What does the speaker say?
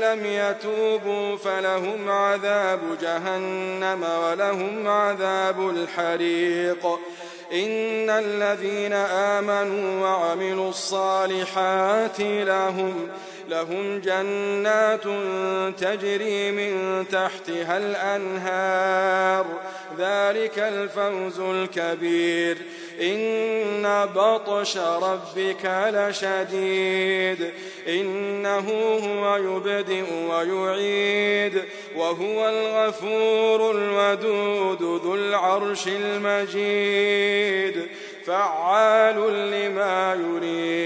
لم يتوبوا فلهم عذاب جهنم ولهم عذاب الحريق. إن الذين آمنوا وعملوا الصالحات لهم لهم جنات تجري من تحتها الأنهار. ذلك الفوز الكبير. إن بطش ربك لشديد. إنه هو يبدئ ويعيد. وهو الغفور الودود ذو العرش المجيد. فعال لما يريد.